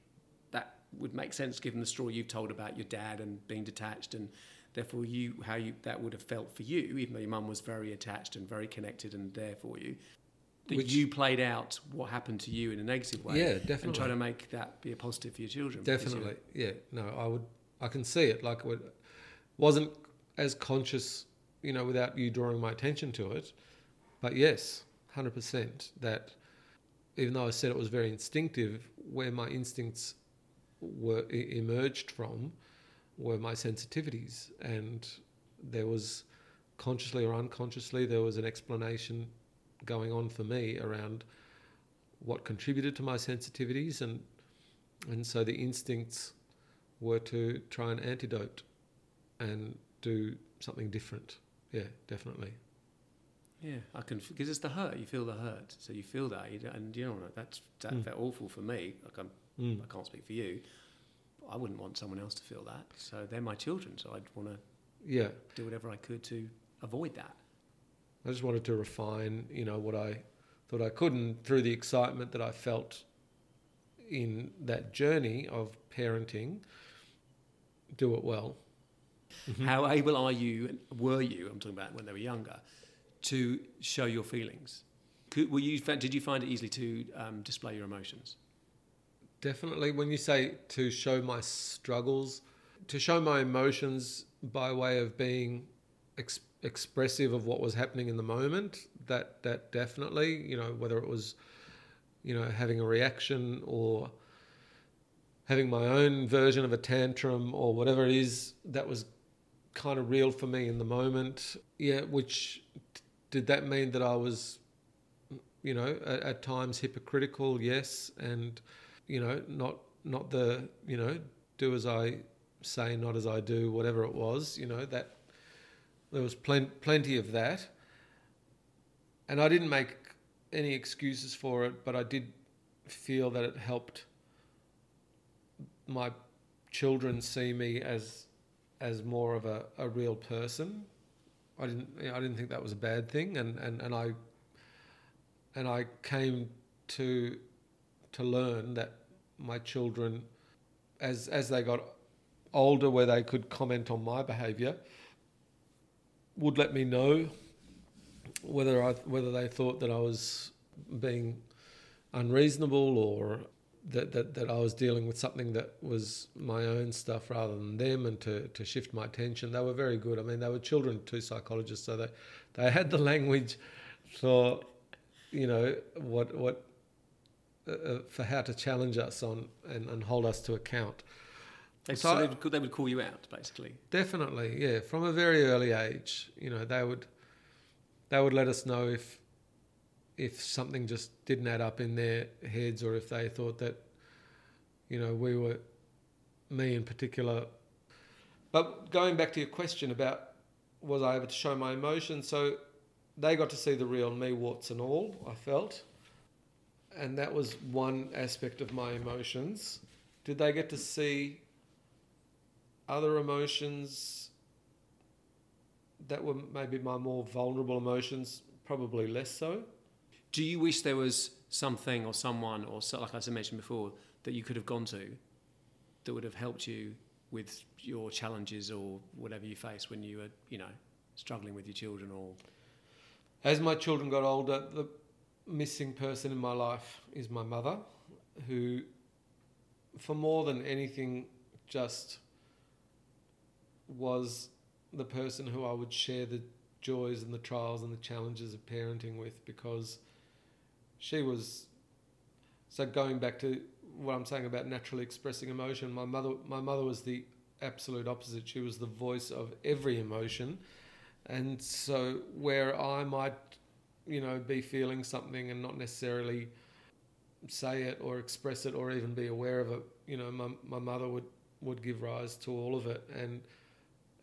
that would make sense given the story you've told about your dad and being detached and Therefore, you how you that would have felt for you, even though your mum was very attached and very connected and there for you. That Which- you played out what happened to you in a negative way, Yeah, definitely. and try to make that be a positive for your children. you- Definitely, yeah. No, I would. I can see it. Like, it wasn't as conscious, you know, without you drawing my attention to it. But yes, hundred percent. That even though I said it was very instinctive, where my instincts were emerged from were my sensitivities, and there was consciously or unconsciously there was an explanation going on for me around what contributed to my sensitivities and and so the instincts were to try an antidote and do something different. Yeah, definitely. Yeah, I can because it's the hurt. You feel the hurt, so you feel that, you and you know that's that Mm. felt awful for me. Like I'm, Mm. I can't speak for you. I wouldn't want someone else to feel that. So they're my children, so I'd want to Yeah, do whatever I could to avoid that. I just wanted to refine, you know, what I thought I could, and through the excitement that I felt in that journey of parenting, do it well. Mhm. How able are you? Were you? I'm talking about when they were younger, to show your feelings. Could, were you? Did you find it easily to um, display your emotions? Definitely, when you say to show my struggles, to show my emotions by way of being ex- expressive of what was happening in the moment, that that definitely, you know, whether it was, you know, having a reaction or having my own version of a tantrum or whatever it is, that was kind of real for me in the moment. Yeah, which did that mean that I was, you know, at, at times hypocritical? Yes, and you know, not not the you know, do as I say, not as I do, whatever it was. You know that there was plen- plenty of that, and I didn't make any excuses for it, but I did feel that it helped my children see me as as more of a, a real person. I didn't I didn't think that was a bad thing, and, and, and I and I came to to learn that my children, as as they got older, where they could comment on my behaviour, would let me know whether I whether they thought that I was being unreasonable or that, that, that I was dealing with something that was my own stuff rather than them and to, to shift my attention. They were very good. I mean, they were children, two psychologists, so they, they had the language for, you know, what, what, uh, uh, for how to challenge us on and, and hold us to account. They, So so they, would, they would call you out, basically. Definitely, yeah. From a very early age, you know, they would they would let us know if if something just didn't add up in their heads, or if they thought that, you know, we were me in particular. But going back to your question about was I able to show my emotions, so they got to see the real me, warts and all. I felt, and that was one aspect of my emotions. Did they get to see other emotions that were maybe my more vulnerable emotions, probably less so. Do you wish there was something or someone or so, like I said mentioned before that you could have gone to that would have helped you with your challenges or whatever you face when you were, you know, struggling with your children or As my children got older, the missing person in my life is my mother, who, for more than anything, just was the person who I would share the joys and the trials and the challenges of parenting with because she was so going back to what I'm saying about naturally expressing emotion my mother my mother was the absolute opposite. She was the voice of every emotion. And so where I might you know be feeling something and not necessarily say it or express it or even be aware of it you know my, my mother would would give rise to all of it. And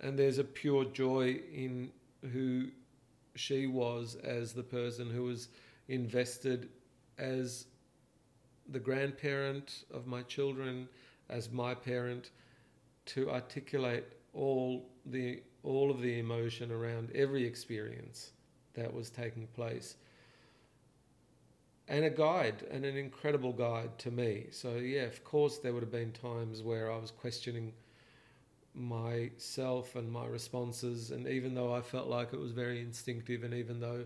and there's a pure joy in who she was as the person who was invested as the grandparent of my children, as my parent, to articulate all the all of the emotion around every experience that was taking place. And a guide, and an incredible guide to me. So yeah, of course there would have been times where I was questioning myself and my responses. And even though I felt like it was very instinctive, and even though,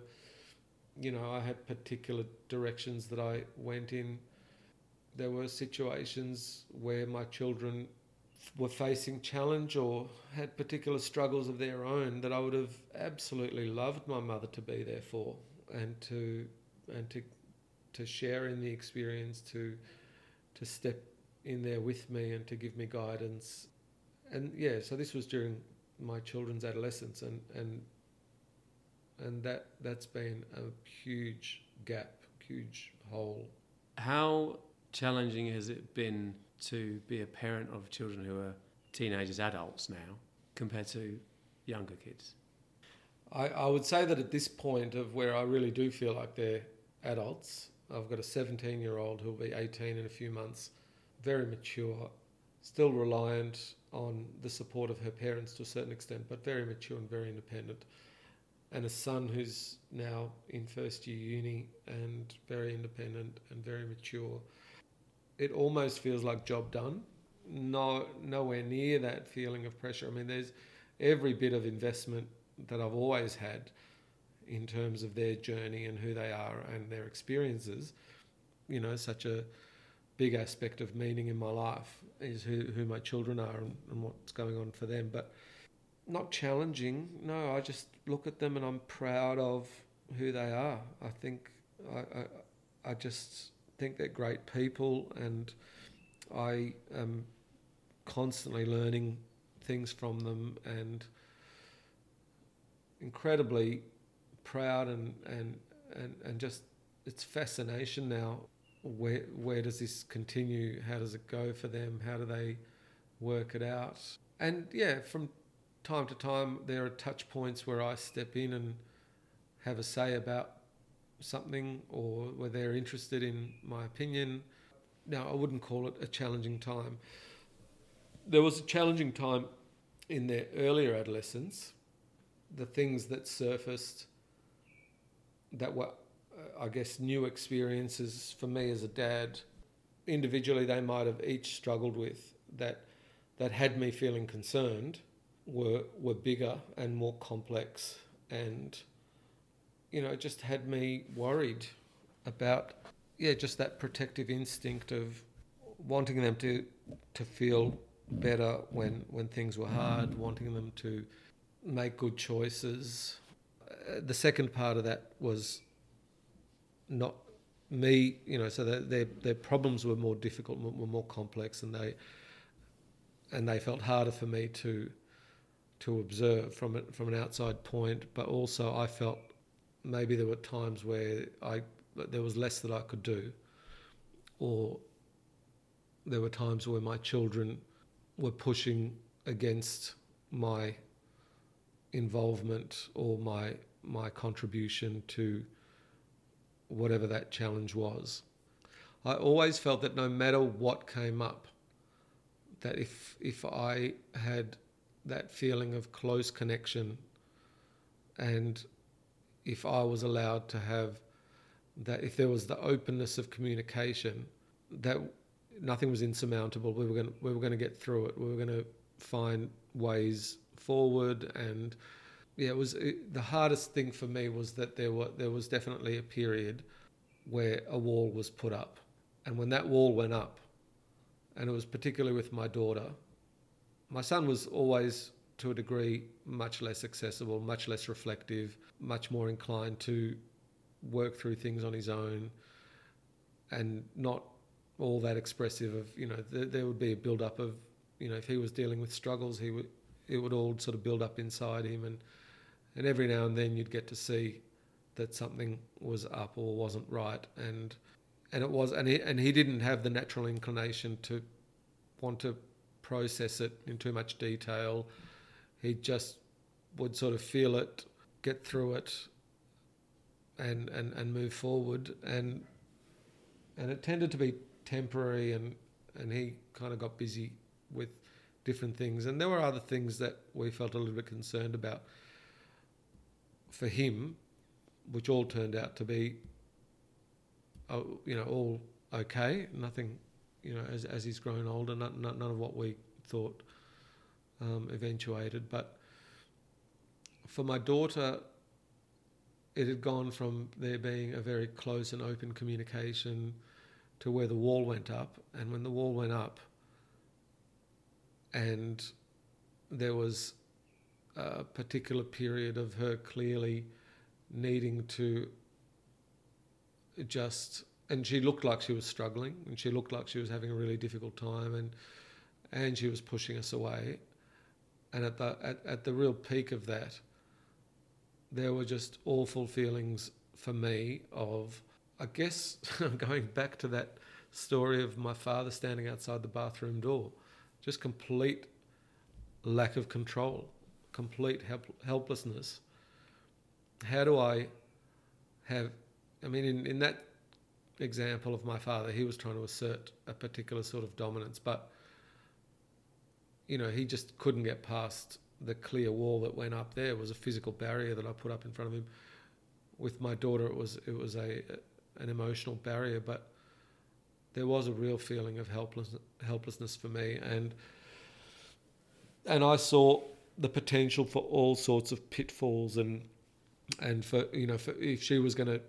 you know, I had particular directions that I went in, there were situations where my children were facing challenge or had particular struggles of their own that I would have absolutely loved my mother to be there for and to and to to share in the experience to to step in there with me and to give me guidance and yeah so this was during my children's adolescence and and and that that's been a huge gap huge hole how challenging has it been to be a parent of children who are teenagers, adults now, compared to younger kids? I, I would say that at this point of where I really do feel like they're adults, I've got a 17 year old who'll be 18 in a few months, very mature, still reliant on the support of her parents to a certain extent, but very mature and very independent. And a son who's now in first year uni and very independent and very mature it almost feels like job done. No, nowhere near that feeling of pressure. I mean, there's every bit of investment that I've always had in terms of their journey and who they are and their experiences. You know, such a big aspect of meaning in my life is who, who my children are and, and what's going on for them. But not challenging. No, I just look at them and I'm proud of who they are. I think I, I, I just think they're great people, and I am constantly learning things from them and incredibly proud and, and, and, and just it's fascination now. Where, where does this continue? How does it go for them? How do they work it out? And yeah, from time to time, there are touch points where I step in and have a say about something or where they're interested in my opinion. Now, I wouldn't call it a challenging time. There was a challenging time in their earlier adolescence. The things that surfaced that were, I guess, new experiences for me as a dad. Individually, they might have each struggled with that. That had me feeling concerned were were bigger and more complex and you know, just had me worried about, yeah, just that protective instinct of wanting them to to feel better when when things were hard, wanting them to make good choices. Uh, the second part of that was not me, you know, so their their problems were more difficult, were more complex, and they and they felt harder for me to to observe from it from an outside point. But also, I felt maybe there were times where I there was less that I could do, or there were times where my children were pushing against my involvement or my my contribution to whatever that challenge was. I always felt that no matter what came up, that if if I had that feeling of close connection and if I was allowed to have that, if there was the openness of communication, that nothing was insurmountable. We were going, we were going to get through it. We were going to find ways forward, and yeah, it was it, the hardest thing for me was that there were there was definitely a period where a wall was put up, and when that wall went up, and it was particularly with my daughter, my son was always to a degree much less accessible, much less reflective, much more inclined to work through things on his own and not all that expressive of you know there, there would be a build up of you know if he was dealing with struggles he would it would all sort of build up inside him and and every now and then you'd get to see that something was up or wasn't right and and it was and he and he didn't have the natural inclination to want to process it in too much detail he just would sort of feel it, get through it, and and, and move forward. And and it tended to be temporary, and and he kind of got busy with different things. And there were other things that we felt a little bit concerned about for him, which all turned out to be, oh, you know, all okay. Nothing, you know, as as he's grown older, none, none of what we thought um, eventuated. But for my daughter, it had gone from there being a very close and open communication to where the wall went up. And when the wall went up, and there was a particular period of her clearly needing to just and she looked like she was struggling and she looked like she was having a really difficult time and and she was pushing us away. And at the at, at the real peak of that there were just awful feelings for me of I guess going back to that story of my father standing outside the bathroom door. Just complete lack of control complete help, helplessness how do I have I mean in, in that example of my father, he was trying to assert a particular sort of dominance, but you know, he just couldn't get past the clear wall that went up there. It was a physical barrier that I put up in front of him. With my daughter, it was it was a an emotional barrier, but there was a real feeling of helpless, helplessness for me, and and I saw the potential for all sorts of pitfalls and and for you know for, if she was going to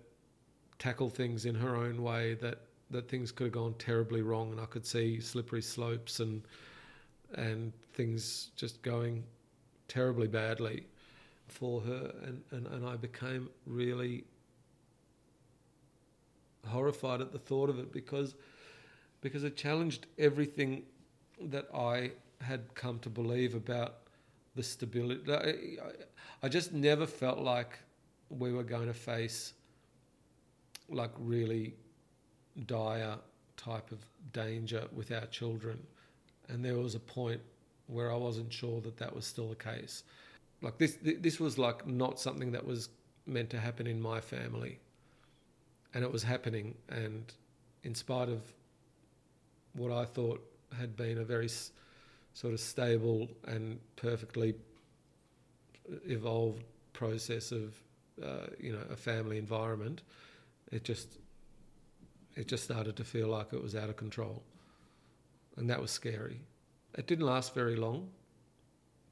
tackle things in her own way that that things could have gone terribly wrong and I could see slippery slopes and and things just going terribly badly for her. And, and, and I became really horrified at the thought of it because because it challenged everything that I had come to believe about the stability. I, just never felt like we were going to face like really dire type of danger with our children. And there was a point where I wasn't sure that that was still the case. Like this, this was like not something that was meant to happen in my family, and it was happening. And in spite of what I thought had been a very sort of stable and perfectly evolved process of, uh, you know, a family environment, it just it just started to feel like it was out of control. And that was scary. It didn't last very long,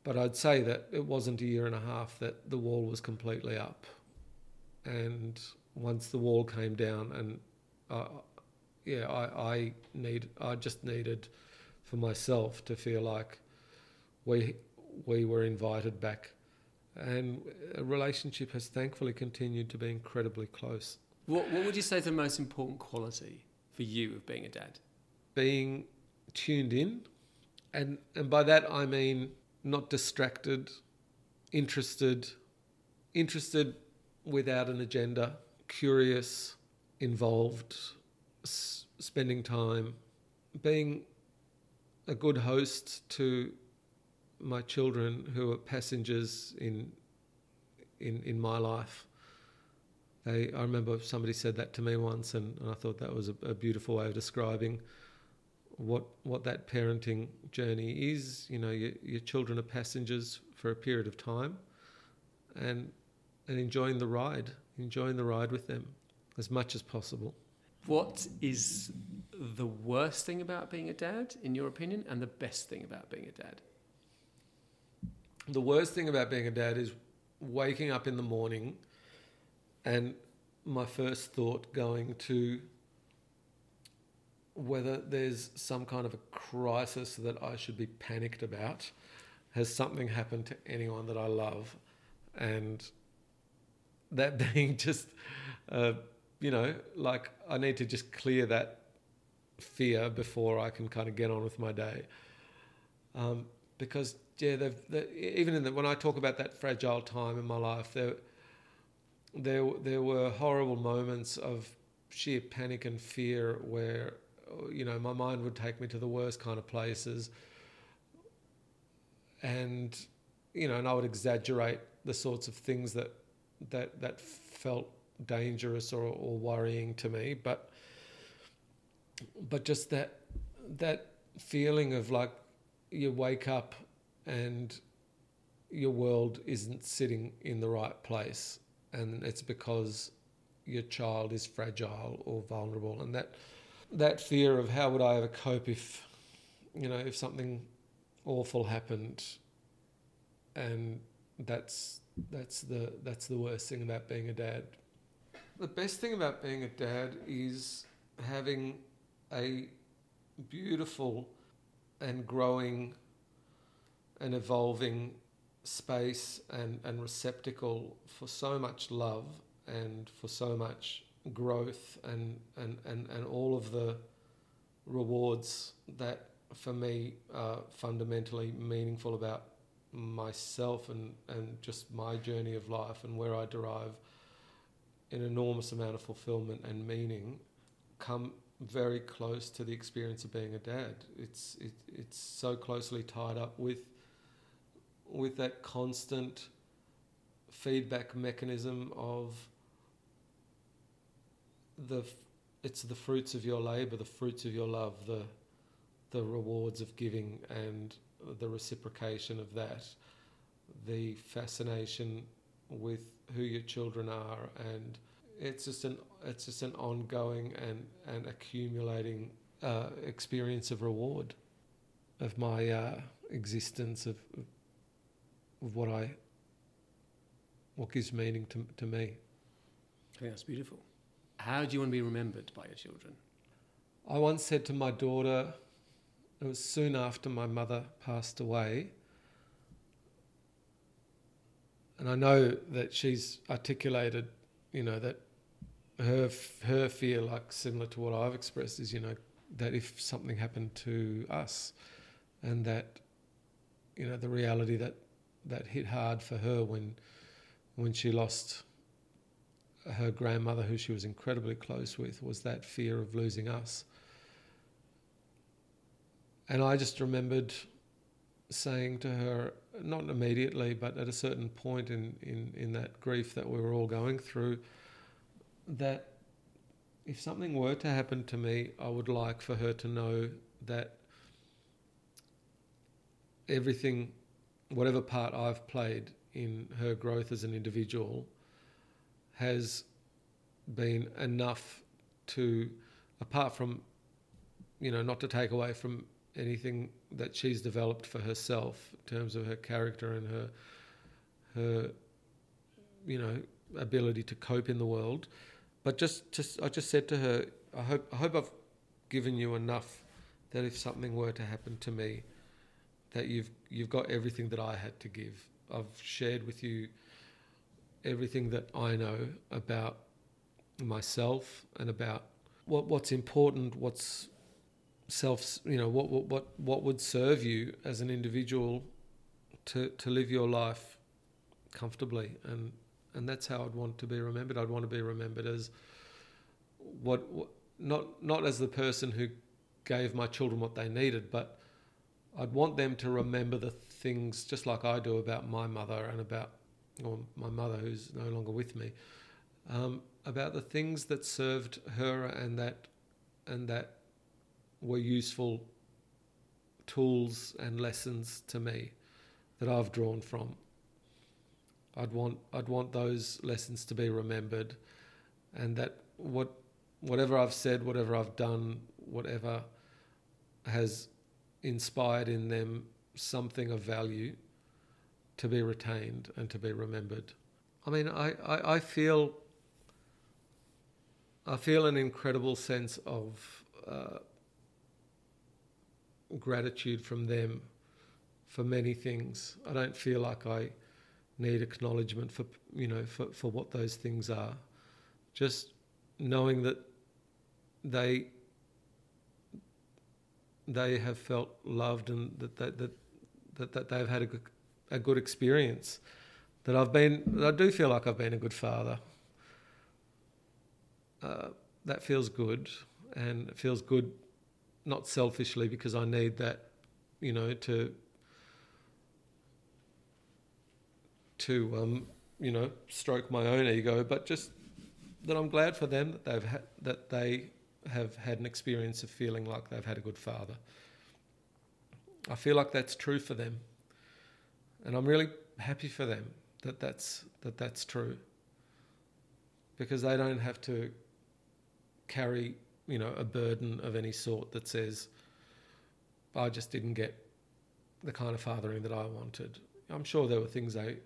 but I'd say that it wasn't a year and a half that the wall was completely up. And once the wall came down, and uh, yeah, I, I need I just needed for myself to feel like we we were invited back, and a relationship has thankfully continued to be incredibly close. What, what would you say is the most important quality for you of being a dad? Being tuned in, and and by that I mean not distracted, interested, interested without an agenda, curious, involved, s- spending time, being a good host to my children who are passengers in in in my life they, I remember somebody said that to me once, and, and I thought that was a, a, beautiful way of describing what what that parenting journey is. You know, your, your children are passengers for a period of time, and and enjoying the ride, enjoying the ride with them as much as possible. What is the worst thing about being a dad, in your opinion, and the best thing about being a dad? The worst thing about being a dad is waking up in the morning and my first thought going to whether there's some kind of a crisis that I should be panicked about. Has something happened to anyone that I love? And that being just, uh, you know, like I need to just clear that fear before I can kind of get on with my day. Um, because yeah, they've, even in the, when I talk about that fragile time in my life, there there there were horrible moments of sheer panic and fear where you know my mind would take me to the worst kind of places and you know and I would exaggerate the sorts of things that that that felt dangerous or, or worrying to me but but just that that feeling of like you wake up and your world isn't sitting in the right place and it's because your child is fragile or vulnerable, and that that fear of how would I ever cope if you know if something awful happened and that's that's the that's the worst thing about being a dad. The best thing about being a dad is having a beautiful and growing and evolving space and, and receptacle for so much love and for so much growth and, and, and, and all of the rewards that for me are fundamentally meaningful about myself and, and just my journey of life and where I derive an enormous amount of fulfillment and meaning come very close to the experience of being a dad. It's it, it's so closely tied up with with that constant feedback mechanism of the it's the fruits of your labor, the fruits of your love, the the rewards of giving and the reciprocation of that, the fascination with who your children are and it's just an it's just an ongoing and and accumulating uh, experience of reward of my uh, existence of, of what I what gives meaning to to me. I think that's beautiful. How do you want to be remembered by your children? I once said to my daughter, it was soon after my mother passed away, and I know that she's articulated, you know, that her her fear, like similar to what I've expressed, is you know that if something happened to us, and that you know the reality that that hit hard for her when when she lost her grandmother, who she was incredibly close with, was that fear of losing us. And I just remembered saying to her, not immediately, but at a certain point in, in, in that grief that we were all going through, that if something were to happen to me, I would like for her to know that everything, whatever part I've played in her growth as an individual, has been enough to, apart from, you know, not to take away from anything that she's developed for herself in terms of her character and her, her, you know, ability to cope in the world but just, just I just said to her, I hope, I hope I've given you enough that if something were to happen to me, that you've you've got everything that I had to give. I've shared with you everything that I know about myself and about what what's important, what's self, you know, what what what what would serve you as an individual to to live your life comfortably and and that's how I'd want to be remembered. I'd want to be remembered as what, what not not as the person who gave my children what they needed, but I'd want them to remember the things just like I do about my mother and about or my mother who's no longer with me, um, about the things that served her and that and that were useful tools and lessons to me that I've drawn from. I'd want I'd want those lessons to be remembered, and that what whatever I've said, whatever I've done, whatever has inspired in them something of value to be retained and to be remembered. I mean, I, I, I feel I feel an incredible sense of uh, gratitude from them for many things. I don't feel like I need acknowledgement for you know for, for what those things are. Just knowing that they they have felt loved and that that that, that, that they've had a good, a good experience. That I've been I do feel like I've been a good father. Uh, that feels good, and it feels good, not selfishly because I need that, you know, to to um, you know stroke my own ego, but just that I'm glad for them that they've ha- that they have had an experience of feeling like they've had a good father. I feel like that's true for them, and I'm really happy for them that that's that that's true. Because they don't have to carry, you know, a burden of any sort that says, "I just didn't get the kind of fathering that I wanted." I'm sure there were things they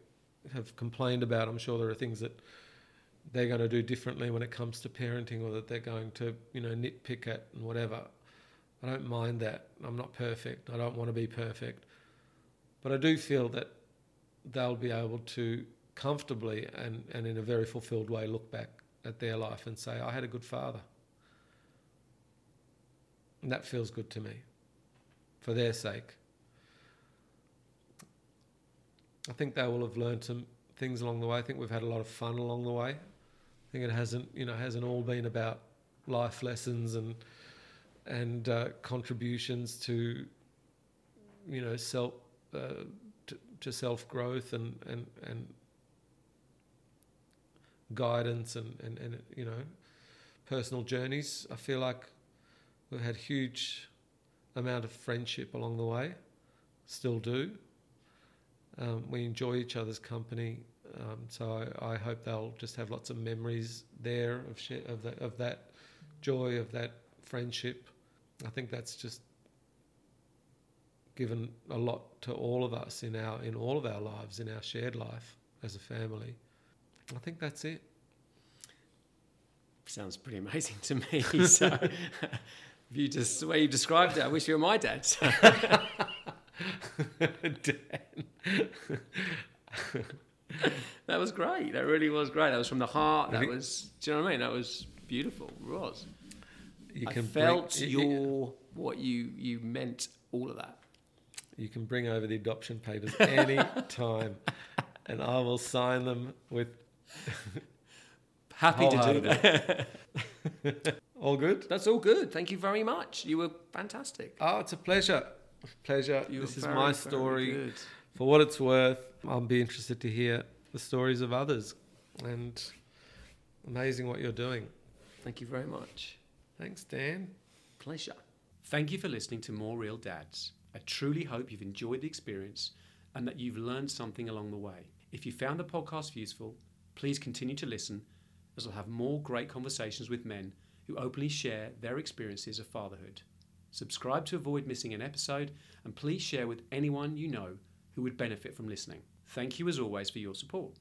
have complained about. I'm sure there are things that they're going to do differently when it comes to parenting or that they're going to, you know, nitpick at and whatever. I don't mind that. I'm not perfect. I don't want to be perfect. But I do feel that they'll be able to comfortably and, and in a very fulfilled way look back at their life and say, I had a good father. And that feels good to me for their sake. I think they will have learned some things along the way. I think we've had a lot of fun along the way. I think it hasn't, you know, hasn't all been about life lessons and and uh, contributions to, you know, self uh, to, to self growth and and and guidance and, and and you know, personal journeys. I feel like we've had huge amount of friendship along the way, still do. Um, we enjoy each other's company, um, so I, I, hope they'll just have lots of memories there of sh- of that of that joy of that friendship. I think that's just given a lot to all of us in our in all of our lives in our shared life as a family. I think that's it. Sounds pretty amazing to me. So, you just the way you described it, I wish you were my dad. So. That was great. That really was great. That was from the heart. That was. Do you know what I mean? That was beautiful. It was. You I felt bring, your you, what you you meant. All of that. You can bring over the adoption papers any time, and I will sign them with. Happy to do that. all good. That's all good. Thank you very much. You were fantastic. Oh, it's a pleasure. Pleasure. You this is very, my story. For what it's worth, I'll be interested to hear the stories of others. And amazing what you're doing. Thank you very much. Thanks, Dan. Pleasure. Thank you for listening to More Real Dads. I truly hope you've enjoyed the experience and that you've learned something along the way. If you found the podcast useful, please continue to listen as I'll have more great conversations with men who openly share their experiences of fatherhood. Subscribe to avoid missing an episode, and please share with anyone you know who would benefit from listening. Thank you as always for your support.